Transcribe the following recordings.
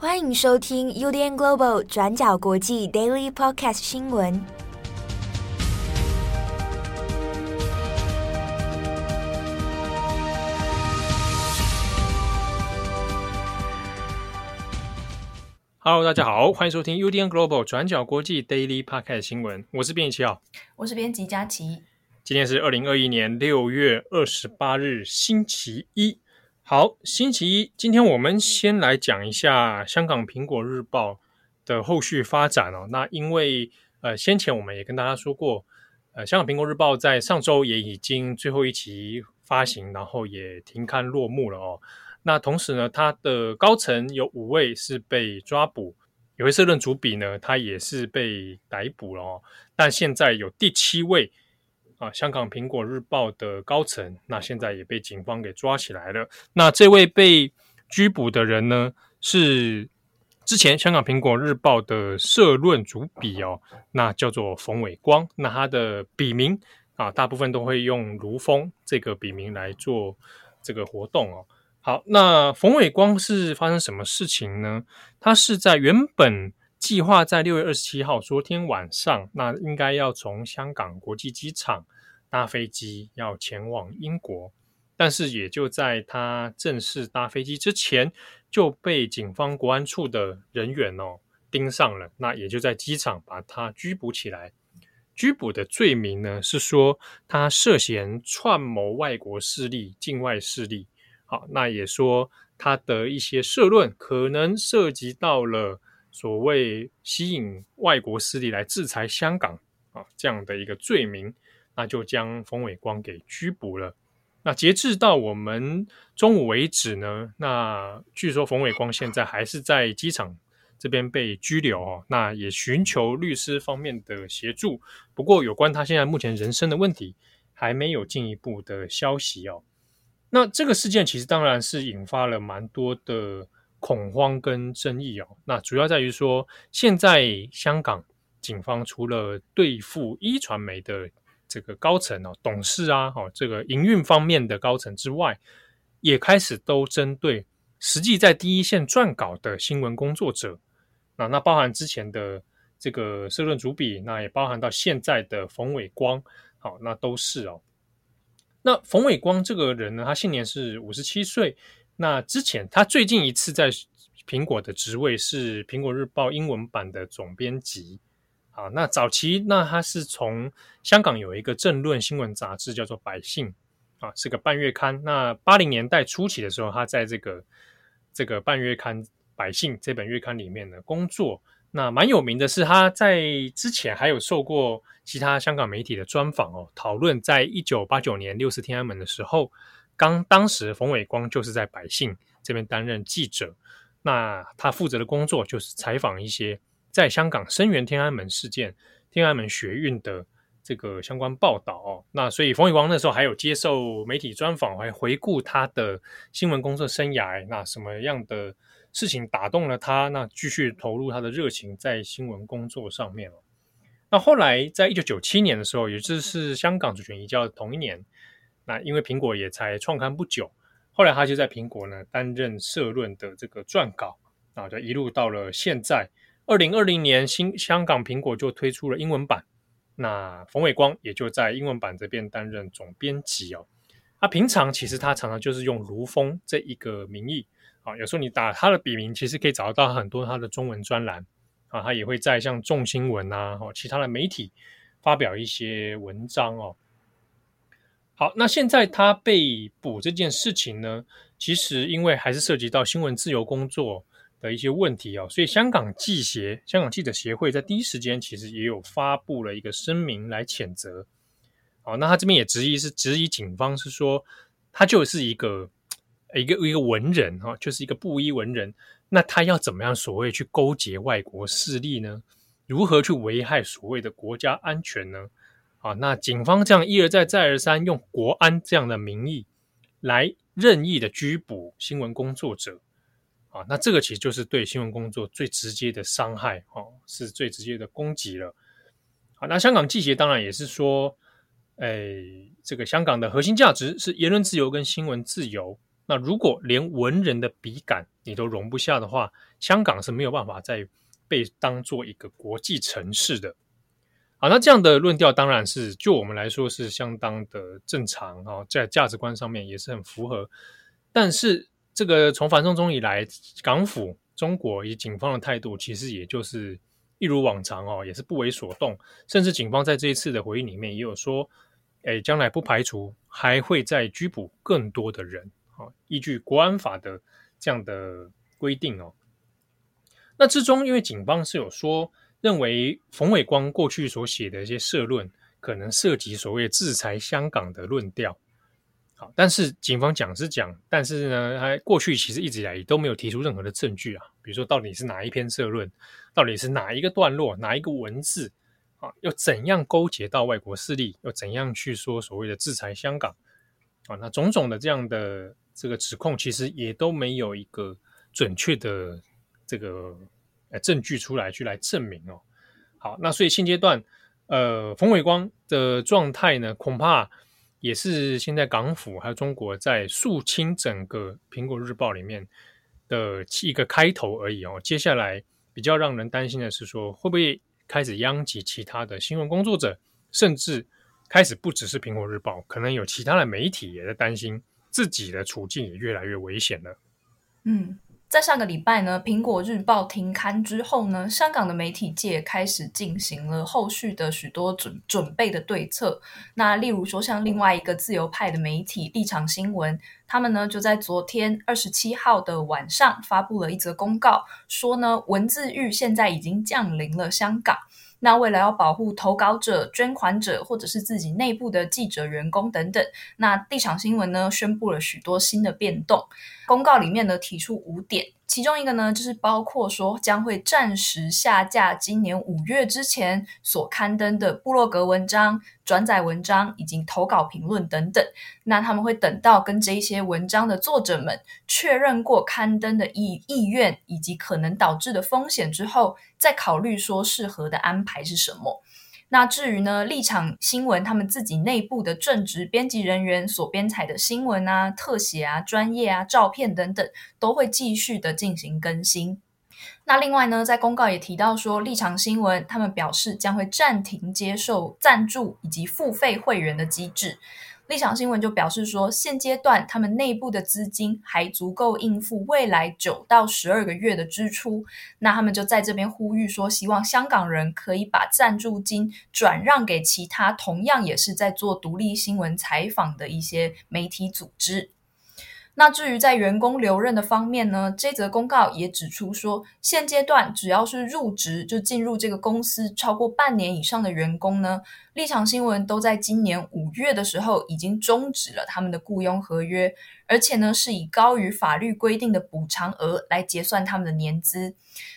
欢迎收听 UDN Global 转角国际 Daily Podcast 新闻。Hello，大家好，欢迎收听 UDN Global 转角国际 Daily Podcast 新闻。我是编辑七号，我是编辑佳琪。今天是二零二一年六月二十八日，星期一。好，星期一，今天我们先来讲一下香港苹果日报的后续发展哦。那因为呃，先前我们也跟大家说过，呃，香港苹果日报在上周也已经最后一期发行，然后也停刊落幕了哦。那同时呢，它的高层有五位是被抓捕，有位社论主笔呢，他也是被逮捕了哦。但现在有第七位。啊，香港苹果日报的高层，那现在也被警方给抓起来了。那这位被拘捕的人呢，是之前香港苹果日报的社论主笔哦，那叫做冯伟光。那他的笔名啊，大部分都会用卢峰这个笔名来做这个活动哦。好，那冯伟光是发生什么事情呢？他是在原本。计划在六月二十七号，昨天晚上，那应该要从香港国际机场搭飞机要前往英国，但是也就在他正式搭飞机之前，就被警方国安处的人员哦盯上了，那也就在机场把他拘捕起来。拘捕的罪名呢是说他涉嫌串谋外国势力、境外势力。好，那也说他的一些社论可能涉及到了。所谓吸引外国势力来制裁香港啊，这样的一个罪名，那就将冯伟光给拘捕了。那截至到我们中午为止呢，那据说冯伟光现在还是在机场这边被拘留哦。那也寻求律师方面的协助，不过有关他现在目前人身的问题，还没有进一步的消息哦。那这个事件其实当然是引发了蛮多的。恐慌跟争议哦，那主要在于说，现在香港警方除了对付一传媒的这个高层哦、董事啊、哦这个营运方面的高层之外，也开始都针对实际在第一线撰稿的新闻工作者，那那包含之前的这个社论主笔，那也包含到现在的冯伟光，好，那都是哦。那冯伟光这个人呢，他现年是五十七岁。那之前，他最近一次在苹果的职位是苹果日报英文版的总编辑。啊，那早期那他是从香港有一个政论新闻杂志叫做《百姓》，啊，是个半月刊。那八零年代初期的时候，他在这个这个半月刊《百姓》这本月刊里面呢工作。那蛮有名的是，他在之前还有受过其他香港媒体的专访哦，讨论在一九八九年六四天安门的时候。刚当时冯伟光就是在百姓这边担任记者，那他负责的工作就是采访一些在香港声援天安门事件、天安门学运的这个相关报道哦。那所以冯玉光那时候还有接受媒体专访，还回顾他的新闻工作生涯，那什么样的事情打动了他，那继续投入他的热情在新闻工作上面哦。那后来在一九九七年的时候，也就是香港主权移交的同一年。那因为苹果也才创刊不久，后来他就在苹果呢担任社论的这个撰稿，啊，就一路到了现在，二零二零年新香港苹果就推出了英文版，那冯伟光也就在英文版这边担任总编辑哦。啊平常其实他常常就是用卢峰这一个名义，啊，有时候你打他的笔名，其实可以找得到很多他的中文专栏，啊，他也会在像众新闻啊，其他的媒体发表一些文章哦。好，那现在他被捕这件事情呢，其实因为还是涉及到新闻自由工作的一些问题哦，所以香港记协、香港记者协会在第一时间其实也有发布了一个声明来谴责。好，那他这边也质疑是质疑警方是说他就是一个一个一个文人哈，就是一个布衣文人，那他要怎么样所谓去勾结外国势力呢？如何去危害所谓的国家安全呢？啊，那警方这样一而再、再而三用国安这样的名义来任意的拘捕新闻工作者，啊，那这个其实就是对新闻工作最直接的伤害，哦，是最直接的攻击了。好，那香港记协当然也是说，哎，这个香港的核心价值是言论自由跟新闻自由，那如果连文人的笔杆你都容不下的话，香港是没有办法再被当做一个国际城市的。好，那这样的论调当然是就我们来说是相当的正常啊，在价值观上面也是很符合。但是这个从反送中以来，港府、中国以及警方的态度，其实也就是一如往常哦，也是不为所动。甚至警方在这一次的回应里面也有说，诶，将来不排除还会再拘捕更多的人。依据国安法的这样的规定哦，那之中因为警方是有说认为冯伟光过去所写的一些社论可能涉及所谓制裁香港的论调，好，但是警方讲是讲，但是呢，他过去其实一直以来都没有提出任何的证据啊，比如说到底是哪一篇社论，到底是哪一个段落，哪一个文字啊，又怎样勾结到外国势力，又怎样去说所谓的制裁香港啊，那种种的这样的。这个指控其实也都没有一个准确的这个呃证据出来去来证明哦。好，那所以现阶段，呃，冯伟光的状态呢，恐怕也是现在港府还有中国在肃清整个苹果日报里面的一个开头而已哦。接下来比较让人担心的是说，会不会开始殃及其他的新闻工作者，甚至开始不只是苹果日报，可能有其他的媒体也在担心。自己的处境也越来越危险了。嗯，在上个礼拜呢，《苹果日报》停刊之后呢，香港的媒体界开始进行了后续的许多准准备的对策。那例如说，像另外一个自由派的媒体立场新闻，他们呢就在昨天二十七号的晚上发布了一则公告，说呢，文字狱现在已经降临了香港。那为了要保护投稿者、捐款者，或者是自己内部的记者、员工等等，那地产新闻呢宣布了许多新的变动。公告里面呢提出五点。其中一个呢，就是包括说将会暂时下架今年五月之前所刊登的部落格文章、转载文章以及投稿评论等等。那他们会等到跟这一些文章的作者们确认过刊登的意意愿以及可能导致的风险之后，再考虑说适合的安排是什么。那至于呢，立场新闻他们自己内部的正职编辑人员所编采的新闻啊、特写啊、专业啊、照片等等，都会继续的进行更新。那另外呢，在公告也提到说，立场新闻他们表示将会暂停接受赞助以及付费会员的机制。立场新闻就表示说，现阶段他们内部的资金还足够应付未来九到十二个月的支出。那他们就在这边呼吁说，希望香港人可以把赞助金转让给其他同样也是在做独立新闻采访的一些媒体组织。那至于在员工留任的方面呢，这则公告也指出说，现阶段只要是入职就进入这个公司超过半年以上的员工呢，立场新闻都在今年五月的时候已经终止了他们的雇佣合约。而且呢，是以高于法律规定的补偿额来结算他们的年资。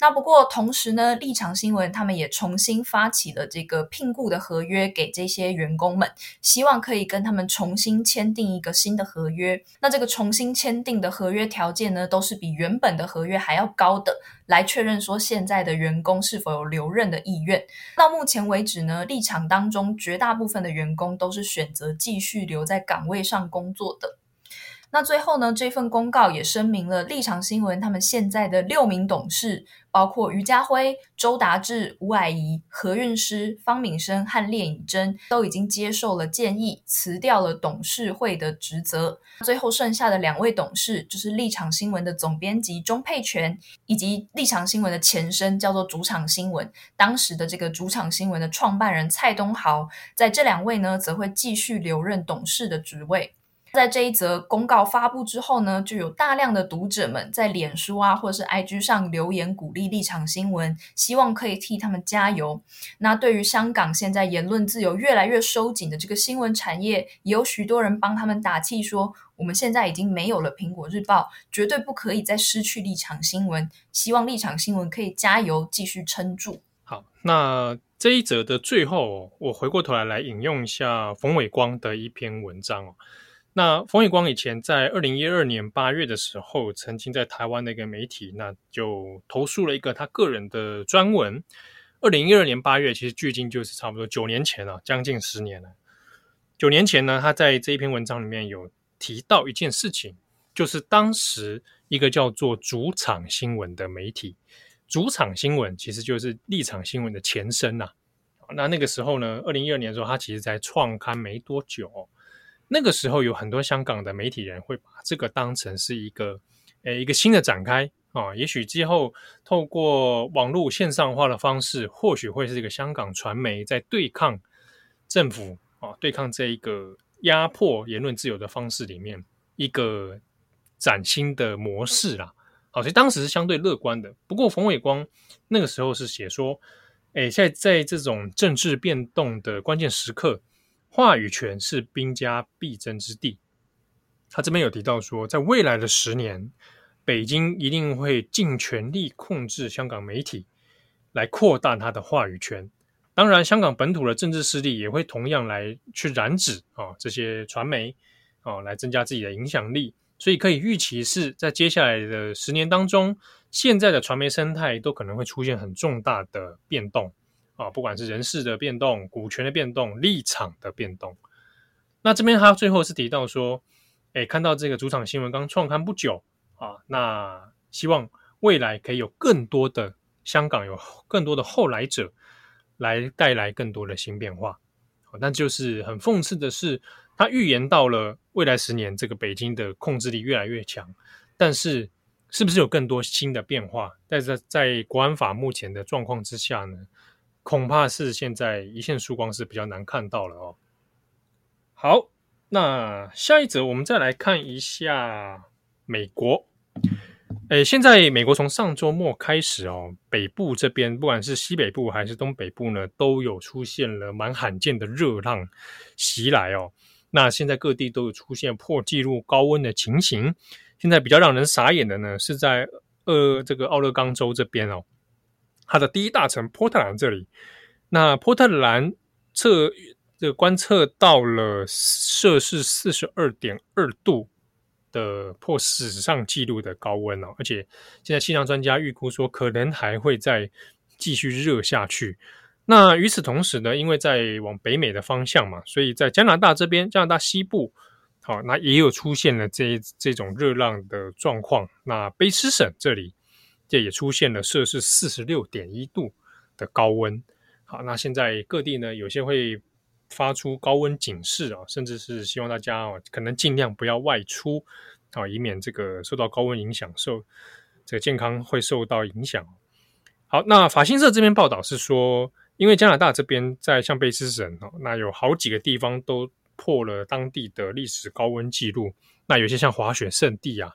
那不过同时呢，立场新闻他们也重新发起了这个聘雇的合约给这些员工们，希望可以跟他们重新签订一个新的合约。那这个重新签订的合约条件呢，都是比原本的合约还要高的，来确认说现在的员工是否有留任的意愿。到目前为止呢，立场当中绝大部分的员工都是选择继续留在岗位上工作的。那最后呢，这份公告也声明了立场新闻他们现在的六名董事，包括余家辉、周达志、吴霭仪、何韵诗、方敏生和列颖珍，都已经接受了建议，辞掉了董事会的职责。最后剩下的两位董事，就是立场新闻的总编辑钟沛权，以及立场新闻的前身叫做主场新闻，当时的这个主场新闻的创办人蔡东豪，在这两位呢，则会继续留任董事的职位。在这一则公告发布之后呢，就有大量的读者们在脸书啊，或者是 IG 上留言鼓励立场新闻，希望可以替他们加油。那对于香港现在言论自由越来越收紧的这个新闻产业，也有许多人帮他们打气，说我们现在已经没有了苹果日报，绝对不可以再失去立场新闻。希望立场新闻可以加油，继续撑住。好，那这一则的最后，我回过头来来引用一下冯伟光的一篇文章哦。那冯伟光以前在二零一二年八月的时候，曾经在台湾的一个媒体，那就投诉了一个他个人的专文。二零一二年八月，其实距今就是差不多九年前了，将近十年了。九年前呢，他在这一篇文章里面有提到一件事情，就是当时一个叫做主场新闻的媒体。主场新闻其实就是立场新闻的前身呐、啊。那那个时候呢，二零一二年的时候，他其实才创刊没多久。那个时候有很多香港的媒体人会把这个当成是一个，诶，一个新的展开啊。也许之后透过网络线上化的方式，或许会是一个香港传媒在对抗政府啊，对抗这一个压迫言论自由的方式里面一个崭新的模式啦。好，所以当时是相对乐观的。不过冯伟光那个时候是写说，哎，在在这种政治变动的关键时刻，话语权是兵家必争之地。他这边有提到说，在未来的十年，北京一定会尽全力控制香港媒体，来扩大他的话语权。当然，香港本土的政治势力也会同样来去染指啊这些传媒啊，来增加自己的影响力。所以可以预期是在接下来的十年当中，现在的传媒生态都可能会出现很重大的变动啊，不管是人事的变动、股权的变动、立场的变动。那这边他最后是提到说，哎，看到这个主场新闻刚创刊不久啊，那希望未来可以有更多的香港有更多的后来者来带来更多的新变化。但就是很讽刺的是，他预言到了未来十年，这个北京的控制力越来越强。但是，是不是有更多新的变化？但是在国安法目前的状况之下呢，恐怕是现在一线曙光是比较难看到了哦。好，那下一则我们再来看一下美国。诶，现在美国从上周末开始哦，北部这边不管是西北部还是东北部呢，都有出现了蛮罕见的热浪袭来哦。那现在各地都有出现破纪录高温的情形。现在比较让人傻眼的呢，是在呃这个奥勒冈州这边哦，它的第一大城波特兰这里。那波特兰测这个观测到了摄氏四十二点二度。的破史上纪录的高温哦，而且现在气象专家预估说，可能还会再继续热下去。那与此同时呢，因为在往北美的方向嘛，所以在加拿大这边，加拿大西部，好，那也有出现了这这种热浪的状况。那卑诗省这里，这也出现了摄氏四十六点一度的高温。好，那现在各地呢，有些会。发出高温警示啊，甚至是希望大家哦，可能尽量不要外出啊，以免这个受到高温影响，受这个健康会受到影响。好，那法新社这边报道是说，因为加拿大这边在像卑诗省哦，那有好几个地方都破了当地的历史高温记录，那有些像滑雪胜地啊，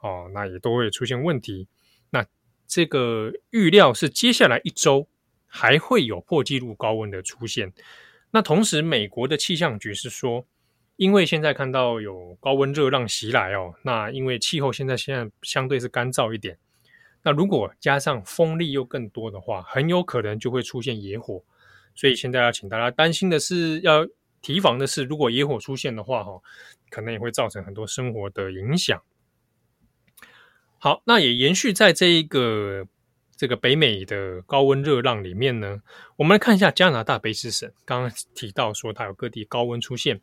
哦，那也都会出现问题。那这个预料是接下来一周还会有破纪录高温的出现。那同时，美国的气象局是说，因为现在看到有高温热浪袭来哦，那因为气候现在现在相对是干燥一点，那如果加上风力又更多的话，很有可能就会出现野火。所以现在要请大家担心的是，要提防的是，如果野火出现的话，哈，可能也会造成很多生活的影响。好，那也延续在这一个。这个北美的高温热浪里面呢，我们来看一下加拿大卑诗省。刚刚提到说它有各地高温出现，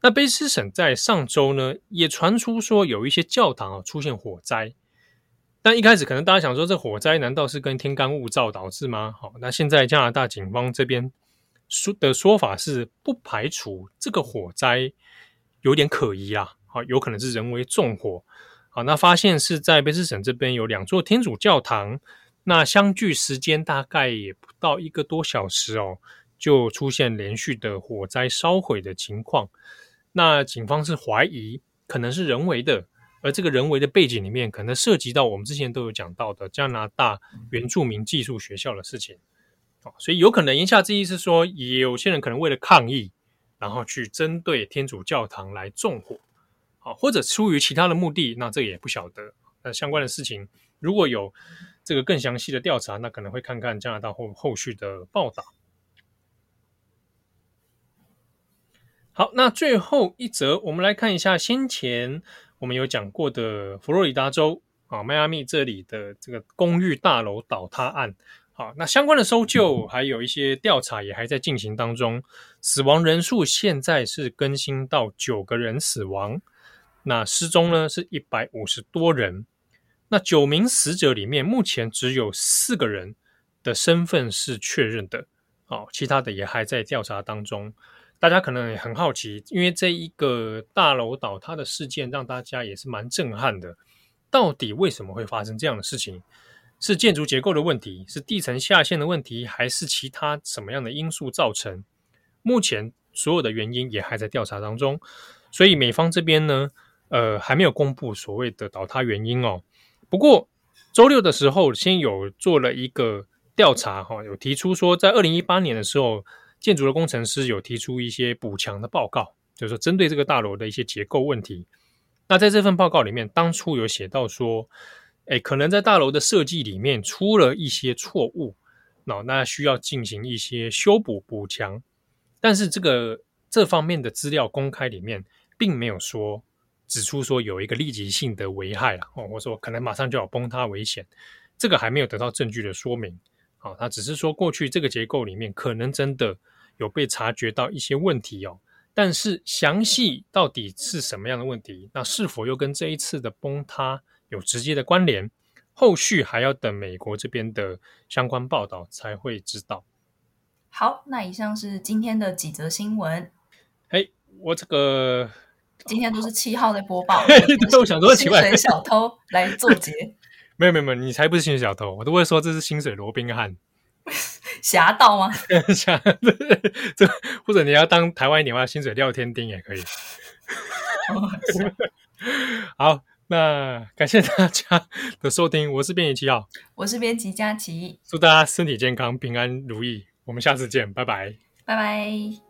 那卑诗省在上周呢也传出说有一些教堂啊出现火灾。但一开始可能大家想说，这火灾难道是跟天干物燥导致吗？好，那现在加拿大警方这边说的说法是不排除这个火灾有点可疑啊，好，有可能是人为纵火。好，那发现是在卑诗省这边有两座天主教堂。那相距时间大概也不到一个多小时哦，就出现连续的火灾烧毁的情况。那警方是怀疑可能是人为的，而这个人为的背景里面可能涉及到我们之前都有讲到的加拿大原住民寄宿学校的事情。哦，所以有可能言下之意是说，有些人可能为了抗议，然后去针对天主教堂来纵火，或者出于其他的目的，那这也不晓得。那相关的事情如果有。这个更详细的调查，那可能会看看加拿大后后续的报道。好，那最后一则，我们来看一下先前我们有讲过的佛罗里达州啊，迈阿密这里的这个公寓大楼倒塌案。好，那相关的搜救还有一些调查也还在进行当中，死亡人数现在是更新到九个人死亡。那失踪呢是一百五十多人。那九名死者里面，目前只有四个人的身份是确认的，哦，其他的也还在调查当中。大家可能也很好奇，因为这一个大楼倒塌的事件让大家也是蛮震撼的。到底为什么会发生这样的事情？是建筑结构的问题，是地层下陷的问题，还是其他什么样的因素造成？目前所有的原因也还在调查当中，所以美方这边呢，呃，还没有公布所谓的倒塌原因哦。不过周六的时候，先有做了一个调查哈，有提出说，在二零一八年的时候。建筑的工程师有提出一些补强的报告，就是说针对这个大楼的一些结构问题。那在这份报告里面，当初有写到说，诶，可能在大楼的设计里面出了一些错误，那那需要进行一些修补补强。但是这个这方面的资料公开里面，并没有说指出说有一个立即性的危害了哦，或者说可能马上就要崩塌危险，这个还没有得到证据的说明。好，他只是说过去这个结构里面可能真的有被察觉到一些问题哦，但是详细到底是什么样的问题，那是否又跟这一次的崩塌有直接的关联？后续还要等美国这边的相关报道才会知道。好，那以上是今天的几则新闻。哎，我这个今天都是七号在播报，我想说薪水小偷来做结。没有没有没有，你才不是薪水小偷，我都会说这是薪水罗宾汉，侠盗吗？侠这或者你要当台湾一点的话，薪水廖天丁也可以。好，那感谢大家的收听，我是编辑七号，我是编辑佳琪，祝大家身体健康、平安如意，我们下次见，拜拜，拜拜。